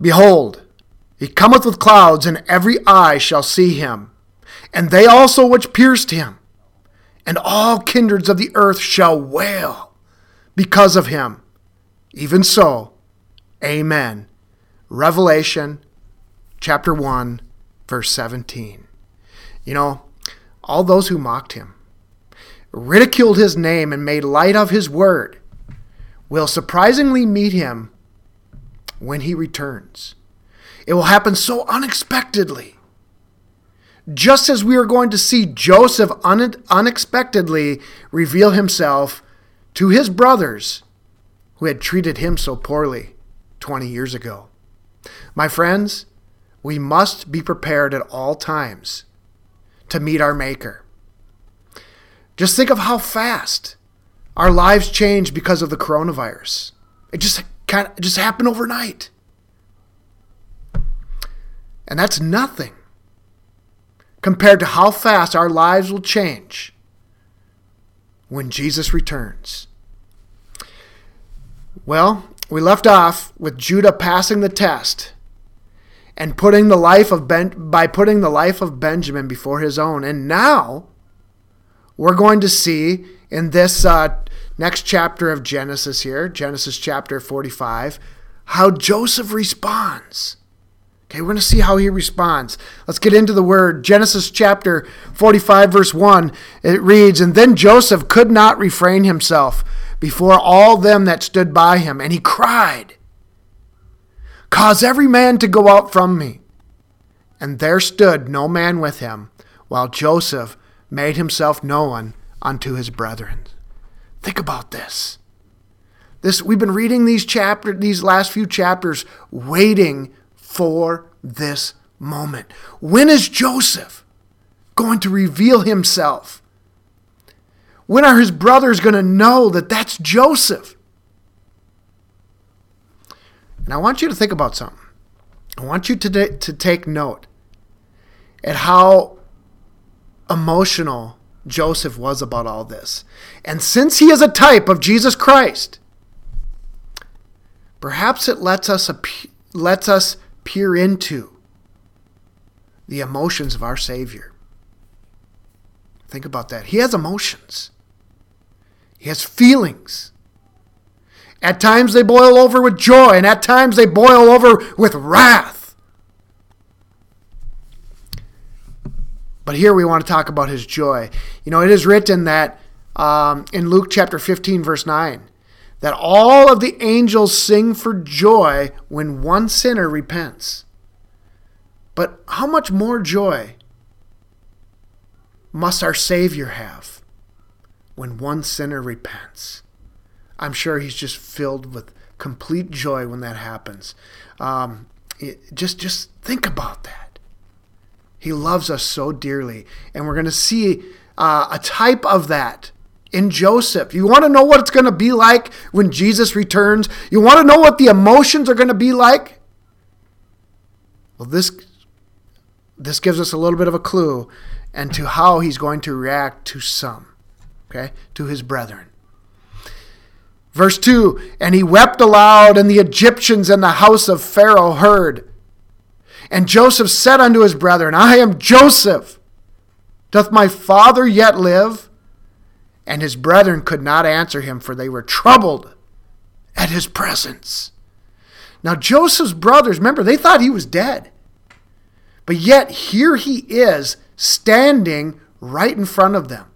Behold, he cometh with clouds, and every eye shall see him, and they also which pierced him, and all kindreds of the earth shall wail because of him. Even so, Amen. Revelation chapter 1, verse 17. You know, all those who mocked him, ridiculed his name, and made light of his word will surprisingly meet him when he returns. It will happen so unexpectedly. Just as we are going to see Joseph un- unexpectedly reveal himself to his brothers who had treated him so poorly 20 years ago. My friends, we must be prepared at all times to meet our Maker. Just think of how fast our lives changed because of the coronavirus. It just kind of just happen overnight. And that's nothing compared to how fast our lives will change when Jesus returns. Well, we left off with Judah passing the test and putting the life of ben, by putting the life of Benjamin before his own. And now we're going to see in this uh, next chapter of Genesis here, Genesis chapter 45, how Joseph responds. Okay, we're going to see how he responds. Let's get into the word. Genesis chapter 45, verse 1, it reads, And then Joseph could not refrain himself before all them that stood by him, and he cried, Cause every man to go out from me. And there stood no man with him, while Joseph made himself known unto his brethren. Think about this. This we've been reading these chapter these last few chapters waiting for this moment. When is Joseph going to reveal himself? When are his brothers going to know that that's Joseph? And I want you to think about something. I want you to, to take note at how emotional Joseph was about all this. And since he is a type of Jesus Christ, perhaps it lets us, lets us peer into the emotions of our Savior. Think about that. He has emotions. He has feelings. At times they boil over with joy, and at times they boil over with wrath. But here we want to talk about his joy. You know, it is written that um, in Luke chapter 15, verse 9, that all of the angels sing for joy when one sinner repents. But how much more joy must our Savior have? when one sinner repents. I'm sure he's just filled with complete joy when that happens. Um, it, just just think about that. He loves us so dearly, and we're going to see uh, a type of that in Joseph. You want to know what it's going to be like when Jesus returns? You want to know what the emotions are going to be like? Well, this this gives us a little bit of a clue and to how he's going to react to some okay, to his brethren. Verse 2 And he wept aloud, and the Egyptians and the house of Pharaoh heard. And Joseph said unto his brethren, I am Joseph. Doth my father yet live? And his brethren could not answer him, for they were troubled at his presence. Now, Joseph's brothers, remember, they thought he was dead. But yet, here he is standing right in front of them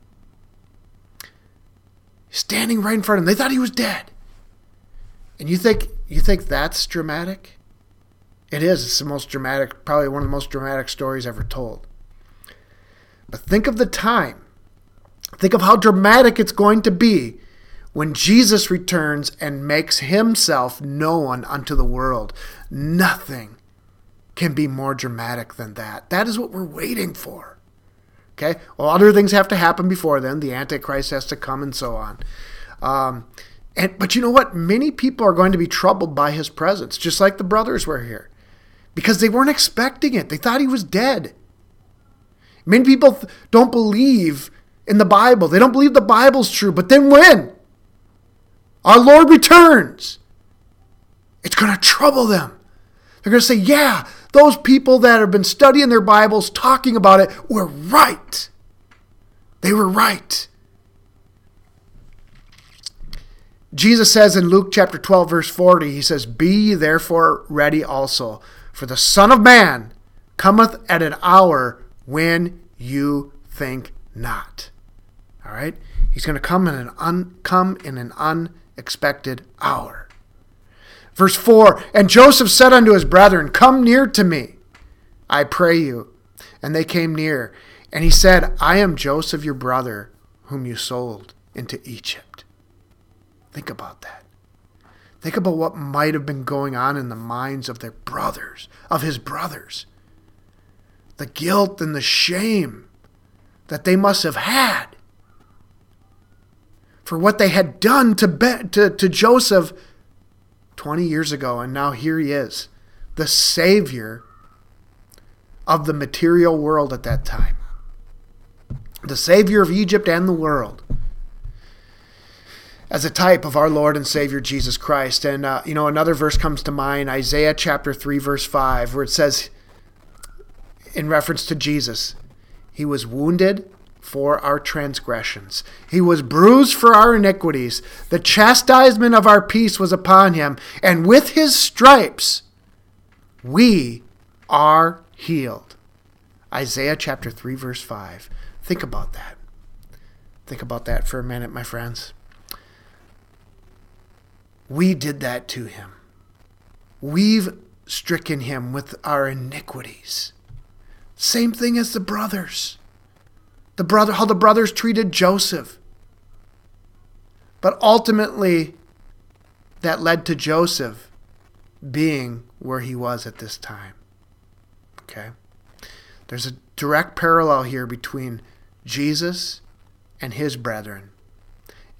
standing right in front of them. They thought he was dead. And you think you think that's dramatic? It is. It's the most dramatic, probably one of the most dramatic stories ever told. But think of the time. Think of how dramatic it's going to be when Jesus returns and makes himself known unto the world. Nothing can be more dramatic than that. That is what we're waiting for. Okay? Well, other things have to happen before then. The Antichrist has to come and so on. Um, and but you know what? Many people are going to be troubled by his presence, just like the brothers were here, because they weren't expecting it. They thought he was dead. Many people don't believe in the Bible. They don't believe the Bible's true. But then when our Lord returns, it's going to trouble them. They're going to say, yeah, those people that have been studying their Bibles, talking about it, were right. They were right. Jesus says in Luke chapter 12, verse 40, He says, Be therefore ready also, for the Son of Man cometh at an hour when you think not. All right? He's going to come in an un, come in an unexpected hour. Verse 4 And Joseph said unto his brethren, Come near to me, I pray you. And they came near. And he said, I am Joseph your brother, whom you sold into Egypt. Think about that. Think about what might have been going on in the minds of their brothers, of his brothers. The guilt and the shame that they must have had for what they had done to, Be- to, to Joseph 20 years ago. And now here he is, the Savior of the material world at that time, the Savior of Egypt and the world as a type of our Lord and Savior Jesus Christ. And, uh, you know, another verse comes to mind Isaiah chapter 3, verse 5, where it says, in reference to Jesus, He was wounded for our transgressions, He was bruised for our iniquities. The chastisement of our peace was upon Him, and with His stripes we are healed. Isaiah chapter 3, verse 5. Think about that. Think about that for a minute, my friends. We did that to him. We've stricken him with our iniquities. Same thing as the brothers. The brother how the brothers treated Joseph. But ultimately that led to Joseph being where he was at this time. Okay? There's a direct parallel here between Jesus and his brethren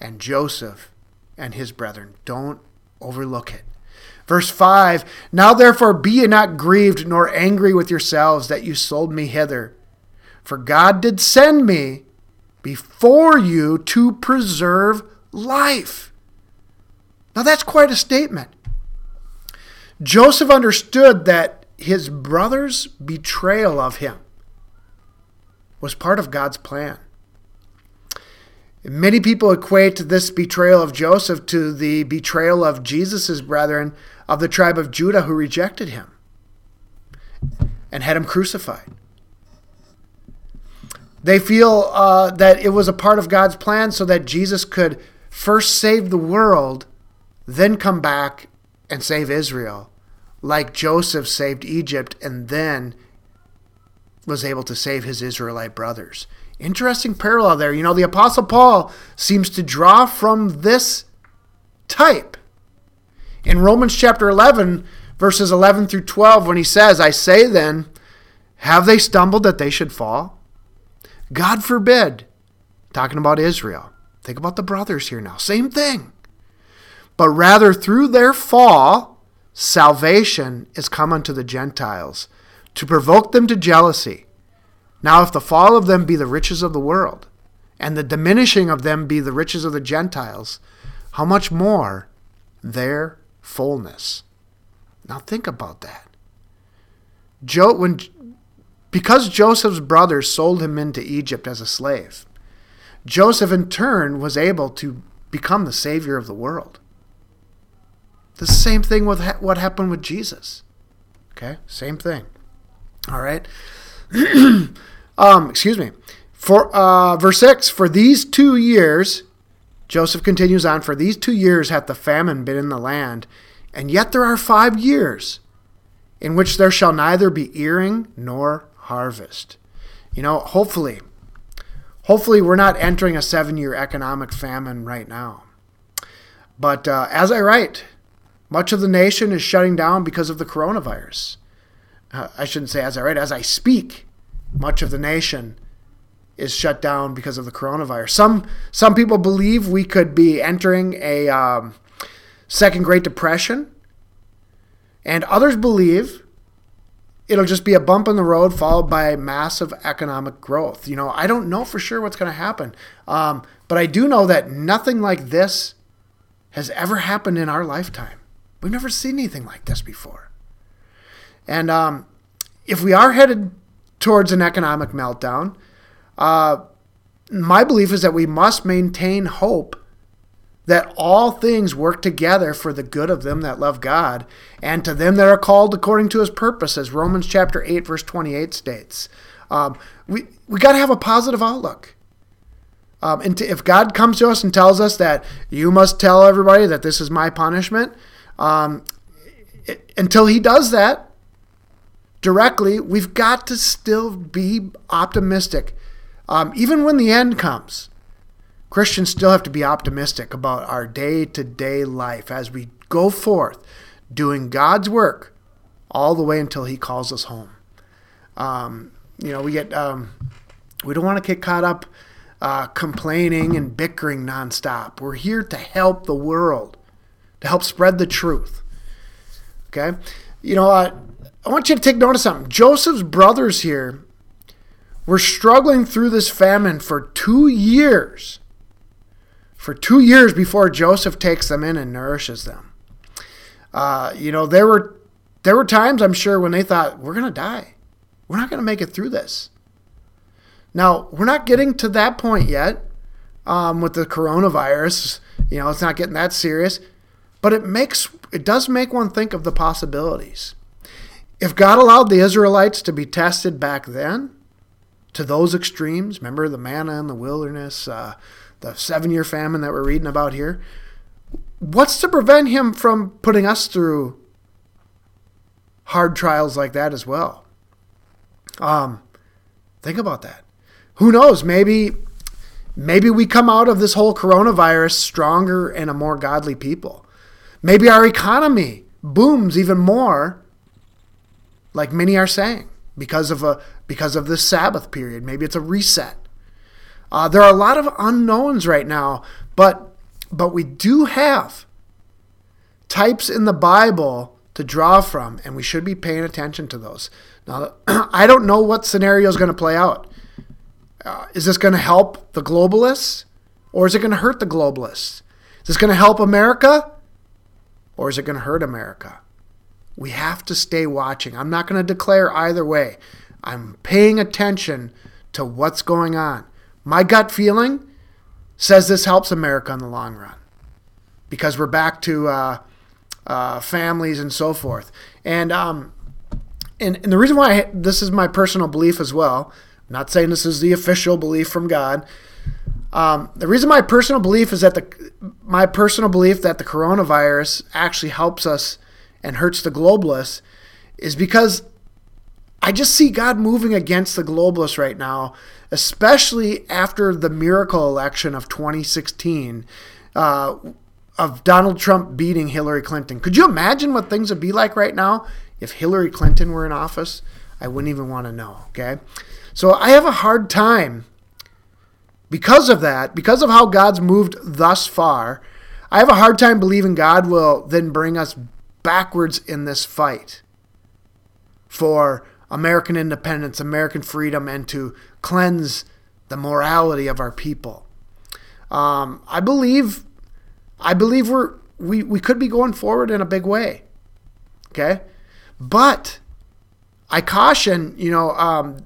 and Joseph and his brethren. Don't overlook it. Verse 5 Now therefore be ye not grieved nor angry with yourselves that you sold me hither. For God did send me before you to preserve life. Now that's quite a statement. Joseph understood that his brother's betrayal of him was part of God's plan. Many people equate this betrayal of Joseph to the betrayal of Jesus' brethren of the tribe of Judah who rejected him and had him crucified. They feel uh, that it was a part of God's plan so that Jesus could first save the world, then come back and save Israel, like Joseph saved Egypt and then was able to save his Israelite brothers. Interesting parallel there. You know, the Apostle Paul seems to draw from this type. In Romans chapter 11, verses 11 through 12, when he says, I say then, have they stumbled that they should fall? God forbid. Talking about Israel. Think about the brothers here now. Same thing. But rather through their fall, salvation is come unto the Gentiles to provoke them to jealousy. Now, if the fall of them be the riches of the world, and the diminishing of them be the riches of the Gentiles, how much more their fullness? Now, think about that. Jo- when, because Joseph's brothers sold him into Egypt as a slave, Joseph in turn was able to become the Savior of the world. The same thing with ha- what happened with Jesus. Okay, same thing. All right. Um, excuse me. For uh, verse six, for these two years, Joseph continues on. For these two years hath the famine been in the land, and yet there are five years in which there shall neither be earing nor harvest. You know, hopefully, hopefully we're not entering a seven-year economic famine right now. But uh, as I write, much of the nation is shutting down because of the coronavirus. Uh, I shouldn't say as I write, as I speak much of the nation is shut down because of the coronavirus. Some some people believe we could be entering a um, second Great Depression, and others believe it'll just be a bump in the road followed by massive economic growth. You know, I don't know for sure what's going to happen, um, but I do know that nothing like this has ever happened in our lifetime. We've never seen anything like this before. And um, if we are headed towards an economic meltdown, uh, my belief is that we must maintain hope that all things work together for the good of them that love God and to them that are called according to his purpose, as Romans chapter 8, verse 28 states. Um, we we got to have a positive outlook. Um, and to, if God comes to us and tells us that you must tell everybody that this is my punishment, um, it, until he does that directly, we've got to still be optimistic. Um, even when the end comes, Christians still have to be optimistic about our day to day life as we go forth doing God's work all the way until He calls us home. Um, you know, we get, um, we don't want to get caught up uh, complaining and bickering nonstop. We're here to help the world, to help spread the truth. Okay? You know, uh, I want you to take notice of something. Joseph's brothers here were struggling through this famine for two years. For two years before Joseph takes them in and nourishes them. Uh, you know, there were there were times I'm sure when they thought we're to die. We're not to make it through this. Now, we're not getting to that point yet um, with the coronavirus. You know, it's not getting that serious, but it makes it does make one think of the possibilities. If God allowed the Israelites to be tested back then to those extremes, remember the manna in the wilderness, uh, the seven year famine that we're reading about here, what's to prevent him from putting us through hard trials like that as well? Um, think about that who knows? Maybe maybe we come out of this whole coronavirus stronger and a more godly people. Maybe our economy booms even more, like many are saying, because of a because of this Sabbath period. Maybe it's a reset. Uh, there are a lot of unknowns right now, but but we do have types in the Bible to draw from, and we should be paying attention to those. Now, I don't know what scenario is going to play out. Uh, is this going to help the globalists or is it going to hurt the globalists? Is this going to help America or is it going to hurt America? We have to stay watching. I'm not going to declare either way. I'm paying attention to what's going on. My gut feeling says this helps America in the long run because we're back to uh, uh, families and so forth. And um, and, and the reason why I, this is my personal belief as well I'm not saying this is the official belief from God. Um, the reason my personal belief is that the my personal belief that the coronavirus actually helps us and hurts the globalists is because I just see God moving against the globalists right now, especially after the miracle election of 2016 uh, of Donald Trump beating Hillary Clinton. Could you imagine what things would be like right now if Hillary Clinton were in office? I wouldn't even want to know, okay? So I have a hard time because of that, because of how God's moved thus far. I have a hard time believing God will then bring us backwards in this fight for American independence, American freedom, and to cleanse the morality of our people. Um, I believe, I believe we're we we could be going forward in a big way. Okay, but I caution, you know, um,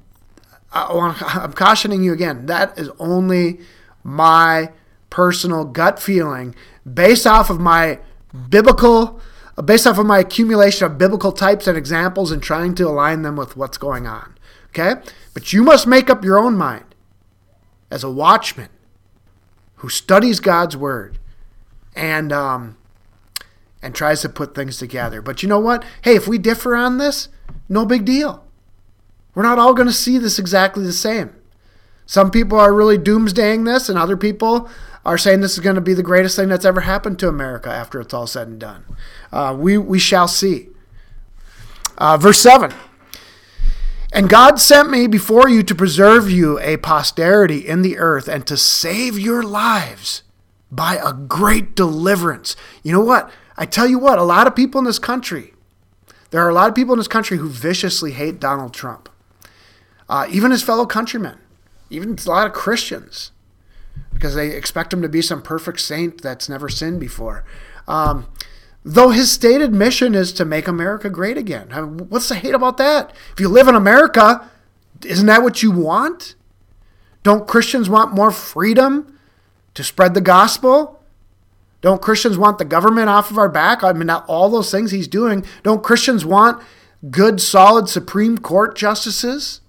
I, am cautioning you again. That is only my personal gut feeling based off of my biblical, based off of my accumulation of biblical types and examples and trying to align them with what's going on. Okay? But you must make up your own mind as a watchman who studies God's word and um, and tries to put things together. But you know what? Hey, if we differ on this, no big deal. We're not all going to see this exactly the same. Some people are really doomsdaying this, and other people are saying this is going to be the greatest thing that's ever happened to America after it's all said and done. Uh, we, we shall see. Uh, verse 7 And God sent me before you to preserve you a posterity in the earth and to save your lives by a great deliverance. You know what? I tell you what, a lot of people in this country, there are a lot of people in this country who viciously hate Donald Trump uh, even his fellow countrymen, even a lot of Christians, because they expect him to be some perfect saint that's never sinned before. Um, Though his stated mission is to make America great again. What's the hate about that? If you live in America, isn't that what you want? Don't Christians want more freedom to spread the gospel? Don't Christians want the government off of our back? I mean, all those things he's doing. Don't Christians want good, solid Supreme Court justices?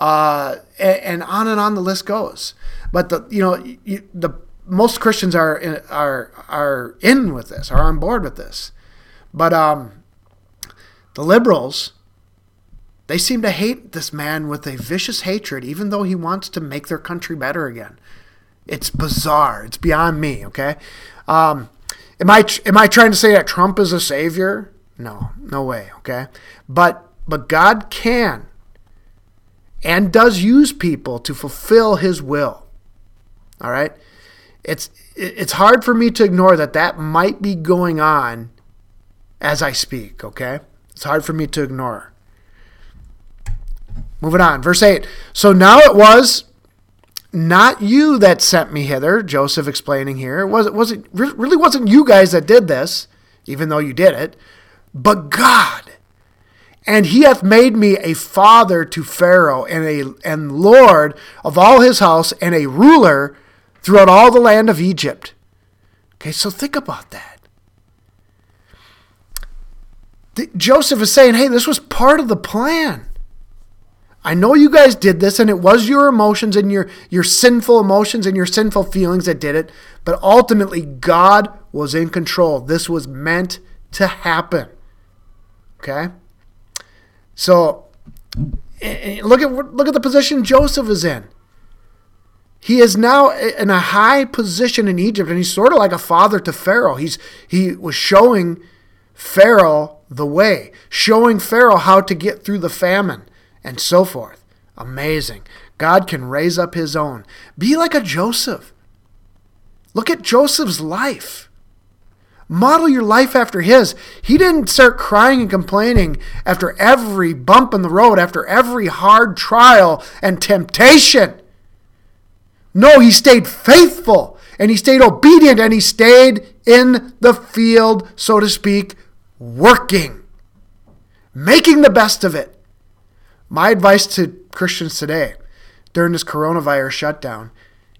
Uh, and, on and on the list goes. But the you know you, the most Christians are in, are are in with this, are on board with this, but um, the liberals they seem to hate this man with a vicious hatred, even though he wants to make their country better again. It's bizarre. It's beyond me. Okay, um, am I am I trying to say that Trump is a savior? No, no way. Okay, but but God can and does use people to fulfill His will. All right, it's it's hard for me to ignore that that might be going on as I speak. Okay, it's hard for me to ignore. Moving on, verse eight. So now it was not you that sent me hither, Joseph explaining here. It was it wasn't really wasn't you guys that did this, even though you did it, but God. And he hath made me a father to Pharaoh and a and Lord of all his house and a ruler throughout all the land of Egypt. Okay, so think about that. The, Joseph is saying, hey, this was part of the plan. I know you guys did this, and it was your emotions and your, your sinful emotions and your sinful feelings that did it, but ultimately, God was in control. This was meant to happen. Okay? So, eh, eh, look at, look at the position Joseph is in. He is now in a high position in Egypt, and he's sort of like a father to Pharaoh. He's he was showing Pharaoh the way, showing Pharaoh how to get through the famine, and so forth. Amazing. God can raise up his own. Be like a Joseph. Look at Joseph's life. Model your life after his. He didn't start crying and complaining after every bump in the road, after every hard trial and temptation. No, he stayed faithful and he stayed obedient and he stayed in the field, so to speak, working, making the best of it. My advice to Christians today during this coronavirus shutdown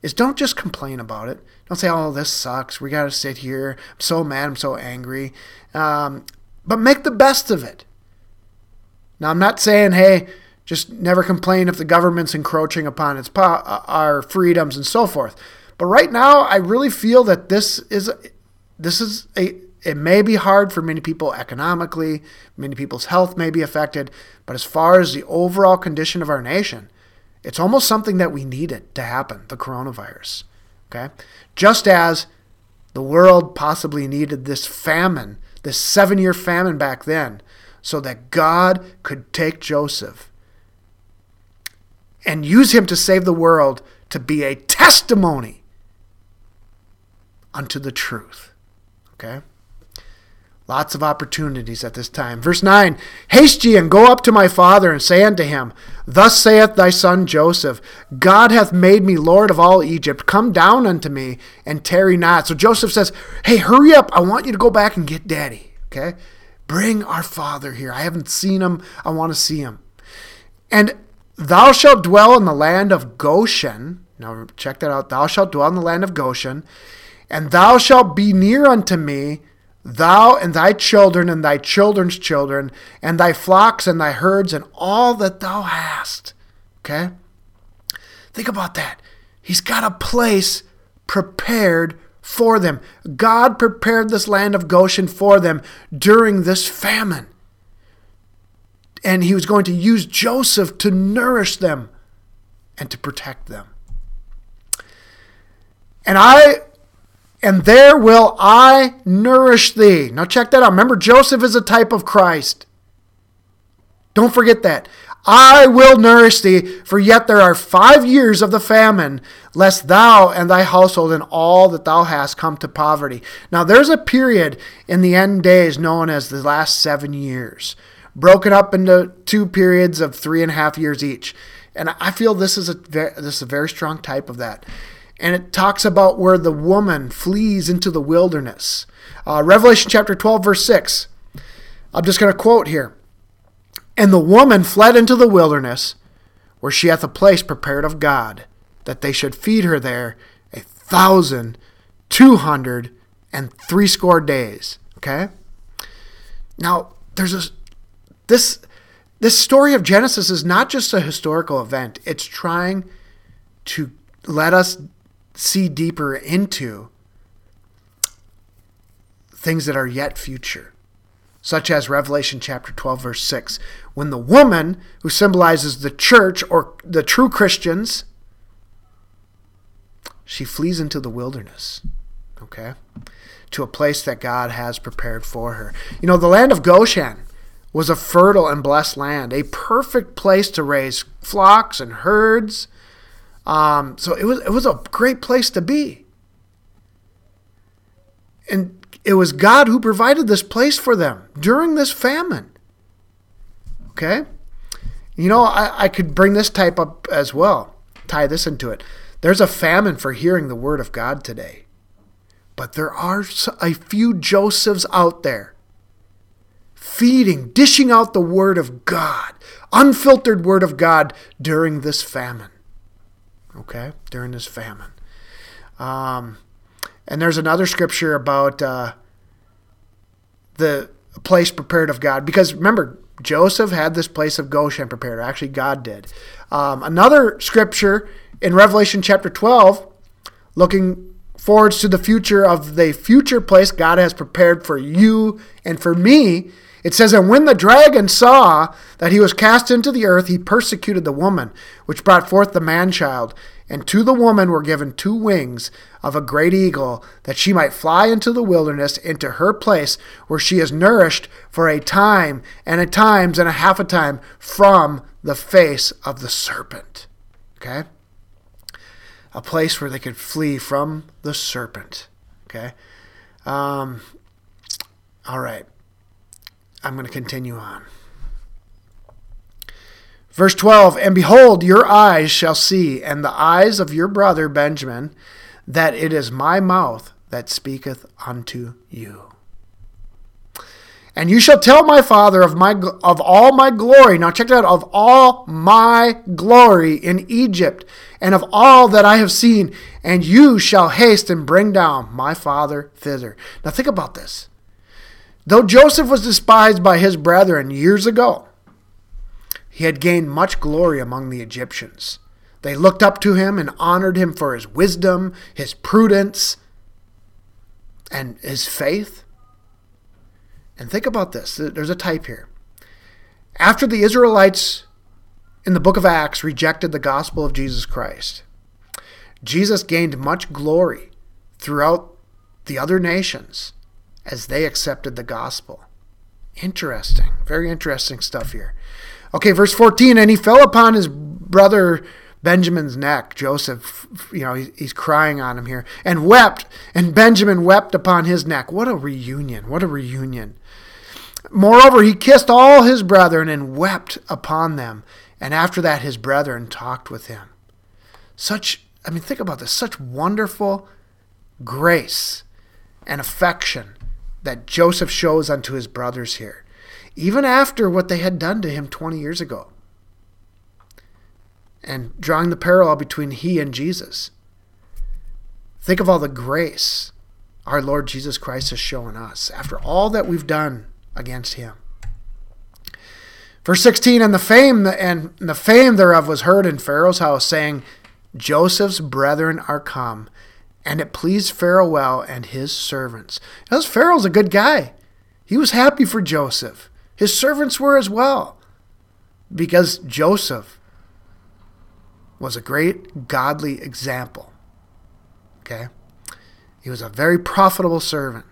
is don't just complain about it. Don't say, oh, this sucks. We got to sit here. I'm so mad. I'm so angry. Um, but make the best of it. Now, I'm not saying, hey, just never complain if the government's encroaching upon its po- uh, our freedoms and so forth. But right now, I really feel that this is this is a it may be hard for many people economically, many people's health may be affected, but as far as the overall condition of our nation, it's almost something that we needed to happen, the coronavirus. Okay? Just as the world possibly needed this famine, this 7-year famine back then, so that God could take Joseph and use him to save the world to be a testimony unto the truth. Okay? Lots of opportunities at this time. Verse 9 Haste ye and go up to my father and say unto him, Thus saith thy son Joseph, God hath made me Lord of all Egypt. Come down unto me and tarry not. So Joseph says, Hey, hurry up. I want you to go back and get daddy. Okay? Bring our father here. I haven't seen him. I want to see him. And Thou shalt dwell in the land of Goshen. Now check that out. Thou shalt dwell in the land of Goshen, and thou shalt be near unto me, thou and thy children and thy children's children, and thy flocks and thy herds, and all that thou hast. Okay? Think about that. He's got a place prepared for them. God prepared this land of Goshen for them during this famine and he was going to use Joseph to nourish them and to protect them. And I and there will I nourish thee. Now check that out. Remember Joseph is a type of Christ. Don't forget that. I will nourish thee, for yet there are five years of the famine, lest thou and thy household and all that thou hast come to poverty. Now, there's a period in the end days known as the last seven years broken up into two periods of three and a half years each. And I feel this is a very, this is a very strong type of that. And it talks about where the woman flees into the wilderness. Uh, Revelation chapter 12, verse 6. I'm just going to quote here. And the woman fled into the wilderness, where she hath a place prepared of God, that they should feed her there a thousand two hundred and threescore days. Okay? Now, there's a this this story of Genesis is not just a historical event. It's trying to let us see deeper into things that are yet future, such as Revelation chapter 12, verse 6, when the woman who symbolizes the church or the true Christians, she flees into the wilderness, okay, to a place that God has prepared for her. You know, the land of Goshen was a fertile and blessed land, a perfect place to raise flocks and herds um, so it was it was a great place to be. And it was God who provided this place for them during this famine. Okay? You know, I, I could bring this type up as well, tie this into it. There's a famine for hearing the word of God today. But there are a few Josephs out there feeding, dishing out the word of God, unfiltered word of God during this famine okay, during this famine. Um, and there's another scripture about uh, the place prepared of God. Because remember, Joseph had this place of Goshen prepared. Actually, God did. Um, another scripture in Revelation chapter 12, looking forwards to the future of the future place God has prepared for you and for me. It says, And when the dragon saw that he was cast into the earth, he persecuted the woman, which brought forth the man child. And to the woman were given two wings of a great eagle, that she might fly into the wilderness, into her place, where she is nourished for a time, and a times, and a half a time from the face of the serpent. Okay? A place where they could flee from the serpent. Okay? Um, all right. I'm going to continue on. Verse 12 And behold, your eyes shall see, and the eyes of your brother Benjamin, that it is my mouth that speaketh unto you. And you shall tell my father of my of all my glory. Now check that out, of all my glory in Egypt, and of all that I have seen, and you shall haste and bring down my father thither. Now think about this. Though Joseph was despised by his brethren years ago, he had gained much glory among the Egyptians. They looked up to him and honored him for his wisdom, his prudence, and his faith. And think about this there's a type here. After the Israelites in the book of Acts rejected the gospel of Jesus Christ, Jesus gained much glory throughout the other nations as they accepted the gospel. Interesting. Very interesting stuff here. Okay, verse 14. And he fell upon his brother Benjamin's neck. Joseph, you know, he's crying on him here, and wept. And Benjamin wept upon his neck. What a reunion. What a reunion. Moreover, he kissed all his brethren and wept upon them. And after that, his brethren talked with him. Such, I mean, think about this such wonderful grace and affection that Joseph shows unto his brothers here, even after what they had done to him 20 years ago. And drawing the parallel between he and Jesus. Think of all the grace our Lord Jesus Christ has shown us after all that we've done against him. Verse 16, and the fame and the fame thereof was heard in Pharaoh's house, saying, Joseph's brethren are come, and it pleased Pharaoh well and his servants. Because Pharaoh's a good guy. He was happy for Joseph. His servants were as well. Because Joseph was a great godly example. Okay? He was a very profitable servant.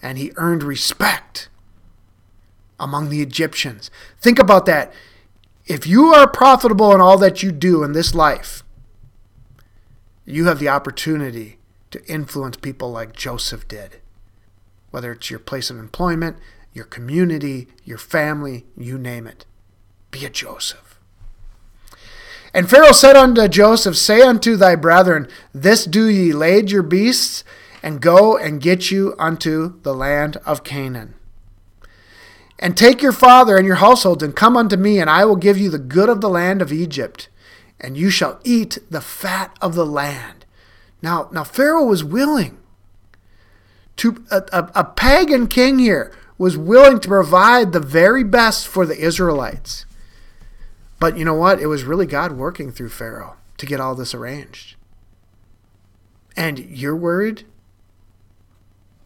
And he earned respect among the Egyptians. Think about that. If you are profitable in all that you do in this life, you have the opportunity to influence people like Joseph did. Whether it's your place of employment, your community, your family, you name it. Be a Joseph. And Pharaoh said unto Joseph, Say unto thy brethren, This do ye, lade your beasts, and go and get you unto the land of Canaan. And take your father and your household, and come unto me, and I will give you the good of the land of Egypt, and you shall eat the fat of the land. Now, now Pharaoh was willing to a, a, a pagan king here was willing to provide the very best for the Israelites. But you know what? It was really God working through Pharaoh to get all this arranged. And you're worried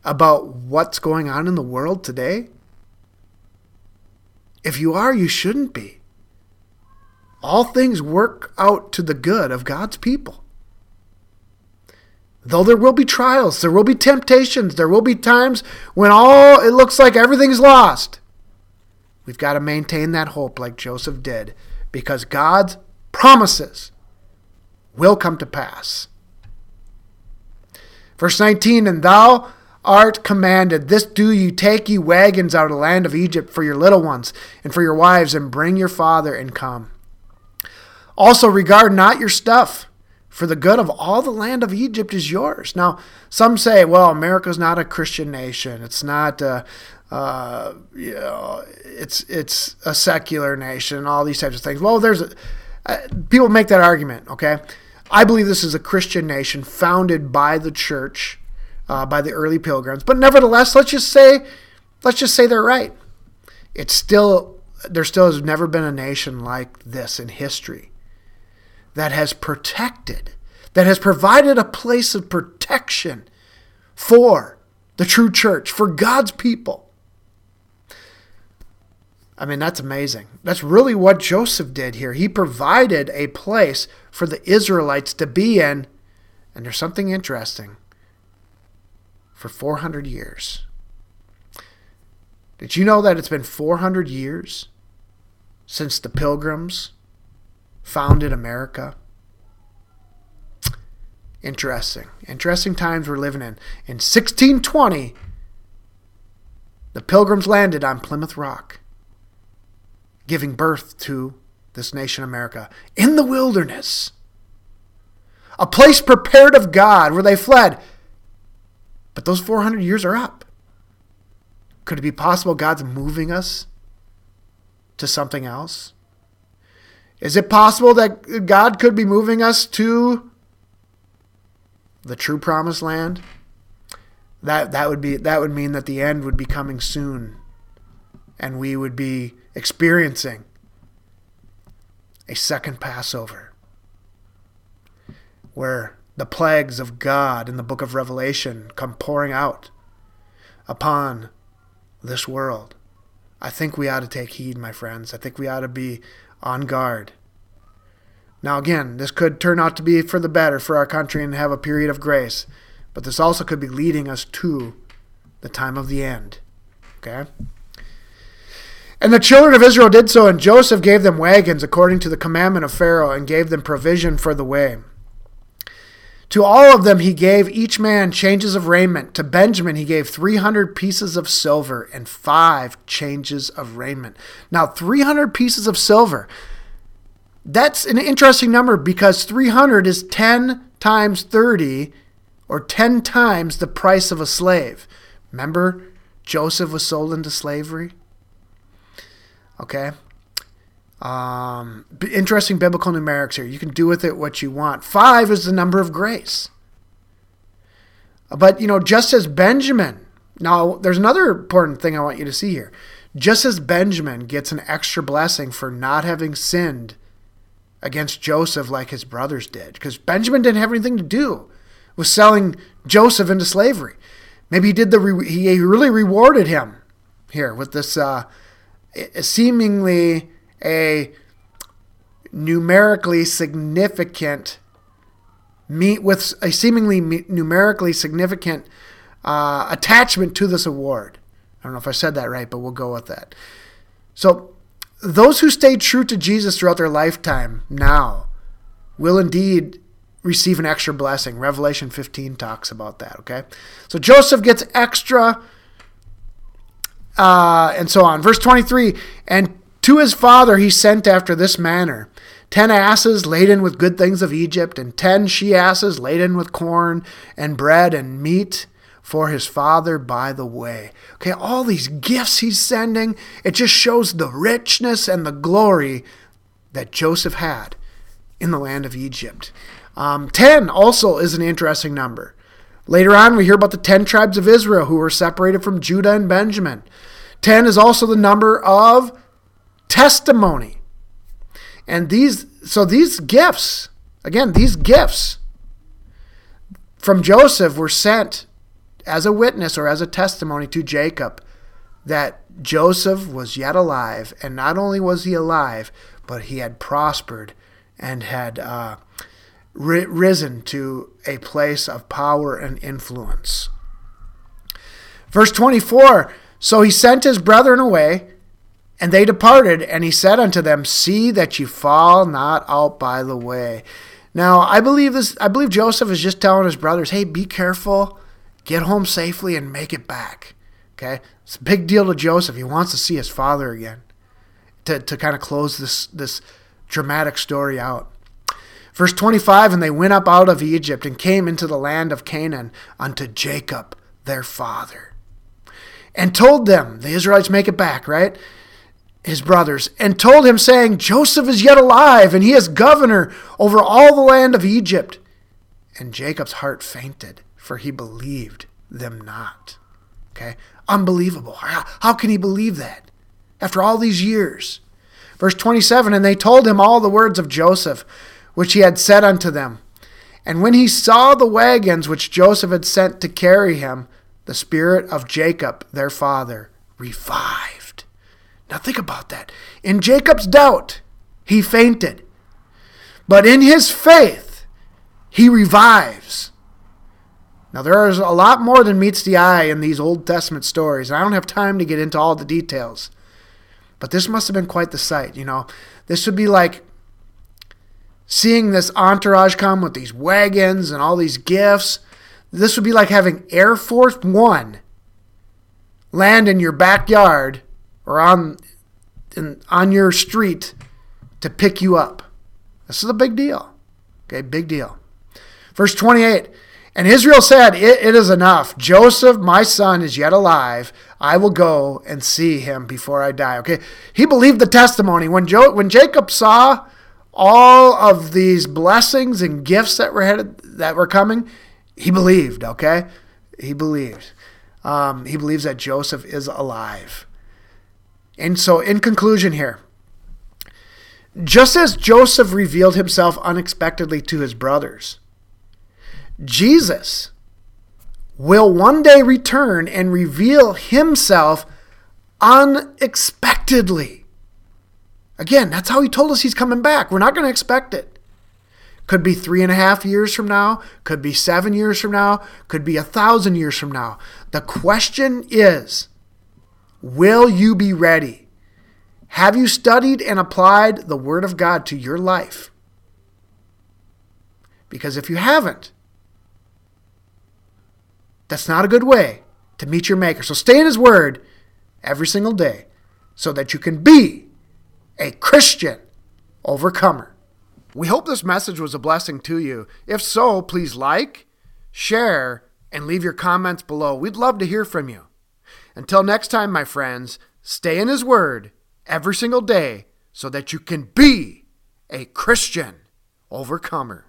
about what's going on in the world today? If you are, you shouldn't be. All things work out to the good of God's people. Though there will be trials, there will be temptations, there will be times when all it looks like everything's lost. We've got to maintain that hope like Joseph did because God's promises will come to pass. Verse 19, and thou art commanded, this do you take ye wagons out of the land of Egypt for your little ones and for your wives, and bring your father and come. Also regard not your stuff, for the good of all the land of Egypt is yours. Now, some say, well, America's not a Christian nation. It's not, uh, uh, you know, it's it's a secular nation. All these types of things. Well, there's a, uh, people make that argument. Okay, I believe this is a Christian nation founded by the church, uh, by the early pilgrims. But nevertheless, let's just say, let's just say they're right. It's still there. Still has never been a nation like this in history that has protected, that has provided a place of protection for the true church, for God's people. I mean, that's amazing. That's really what Joseph did here. He provided a place for the Israelites to be in. And there's something interesting. For 400 years. Did you know that it's been 400 years since the pilgrims founded America. Interesting. Interesting times we're living in. In 1620, the Pilgrims landed on Plymouth Rock, giving birth to this nation, America, in the wilderness. A place prepared of God where they fled. But those 400 years are up. Could it be possible God's moving us to something else? Is it possible that God could be moving us to the true promised land? That that would be that would mean that the end would be coming soon and we would be experiencing a second Passover where the plagues of God in the book of Revelation come pouring out upon this world. I think we ought to take heed, my friends. I think we ought to be on guard. Now, again, this could turn out to be for the better for our country and have a period of grace, but this also could be leading us to the time of the end. Okay? And the children of Israel did so, and Joseph gave them wagons according to the commandment of Pharaoh, and gave them provision for the way. To all of them he gave each man changes of raiment. To Benjamin he gave 300 pieces of silver and five changes of raiment. Now, 300 pieces of silver. That's an interesting number because 300 is 10 times 30 or 10 times the price of a slave. Remember, Joseph was sold into slavery? Okay. Um, interesting biblical numerics here. You can do with it what you want. Five is the number of grace. But, you know, just as Benjamin, now there's another important thing I want you to see here. Just as Benjamin gets an extra blessing for not having sinned against Joseph like his brothers did, because Benjamin didn't have anything to do with selling Joseph into slavery. Maybe he did the, re- he really rewarded him here with this uh, seemingly a numerically significant meet with a seemingly numerically significant uh, attachment to this award. I don't know if I said that right, but we'll go with that. So, those who stay true to Jesus throughout their lifetime now will indeed receive an extra blessing. Revelation 15 talks about that, okay? So, Joseph gets extra uh, and so on. Verse 23 And to his father he sent after this manner ten asses laden with good things of Egypt, and ten she asses laden with corn and bread and meat for his father by the way. Okay, all these gifts he's sending, it just shows the richness and the glory that Joseph had in the land of Egypt. Um, 10 also is an interesting number. Later on, we hear about the 10 tribes of Israel who were separated from Judah and Benjamin. 10 is also the number of testimony. And these, so these gifts, again, these gifts from Joseph were sent as a witness or as a testimony to Jacob that Joseph was yet alive. And not only was he alive, but he had prospered and had uh, ri- risen to a place of power and influence. Verse 24 So he sent his brethren away, and they departed, and he said unto them, See that you fall not out by the way. Now, I believe this I believe Joseph is just telling his brothers, "Hey, be careful. Get home safely and make it back." Okay? It's a big deal to Joseph. He wants to see his father again. To to kind of close this this dramatic story out. Verse 25 And they went up out of Egypt and came into the land of Canaan unto Jacob their father. And told them, the Israelites make it back, right? His brothers, and told him, saying, Joseph is yet alive, and he is governor over all the land of Egypt. And Jacob's heart fainted, for he believed them not. Okay? Unbelievable. How, can he believe that? After all these years. Verse 27 And they told him all the words of Joseph, which he had said unto them. And when he saw the wagons which Joseph had sent to carry him, the spirit of Jacob, their father, revived. Now think about that. In Jacob's doubt, he fainted. But in his faith, he revives. Now, there is a lot more than meets the eye in these Old Testament stories, and I don't have time to get into all the details. But this must have been quite the sight, you know. This would be like seeing this entourage come with these wagons and all these gifts. This would be like having Air Force One land in your backyard or on in, on your street to pick you up. This is a big deal. Okay, big deal. Verse 28 and Israel said, it, it is enough. Joseph, my son, is yet alive. I will go and see him before I die. Okay. He believed the testimony. When, jo- when Jacob saw all of these blessings and gifts that were headed, that were coming, he believed, okay? He believed. Um, he believes that Joseph is alive. And so, in conclusion, here, just as Joseph revealed himself unexpectedly to his brothers, Jesus will one day return and reveal himself unexpectedly. Again, that's how he told us he's coming back. We're not going to expect it. Could be three and a half years from now, could be seven years from now, could be a thousand years from now. The question is will you be ready? Have you studied and applied the Word of God to your life? Because if you haven't, that's not a good way to meet your Maker. So stay in His Word every single day so that you can be a Christian overcomer. We hope this message was a blessing to you. If so, please like, share, and leave your comments below. We'd love to hear from you. Until next time, my friends, stay in His Word every single day so that you can be a Christian overcomer.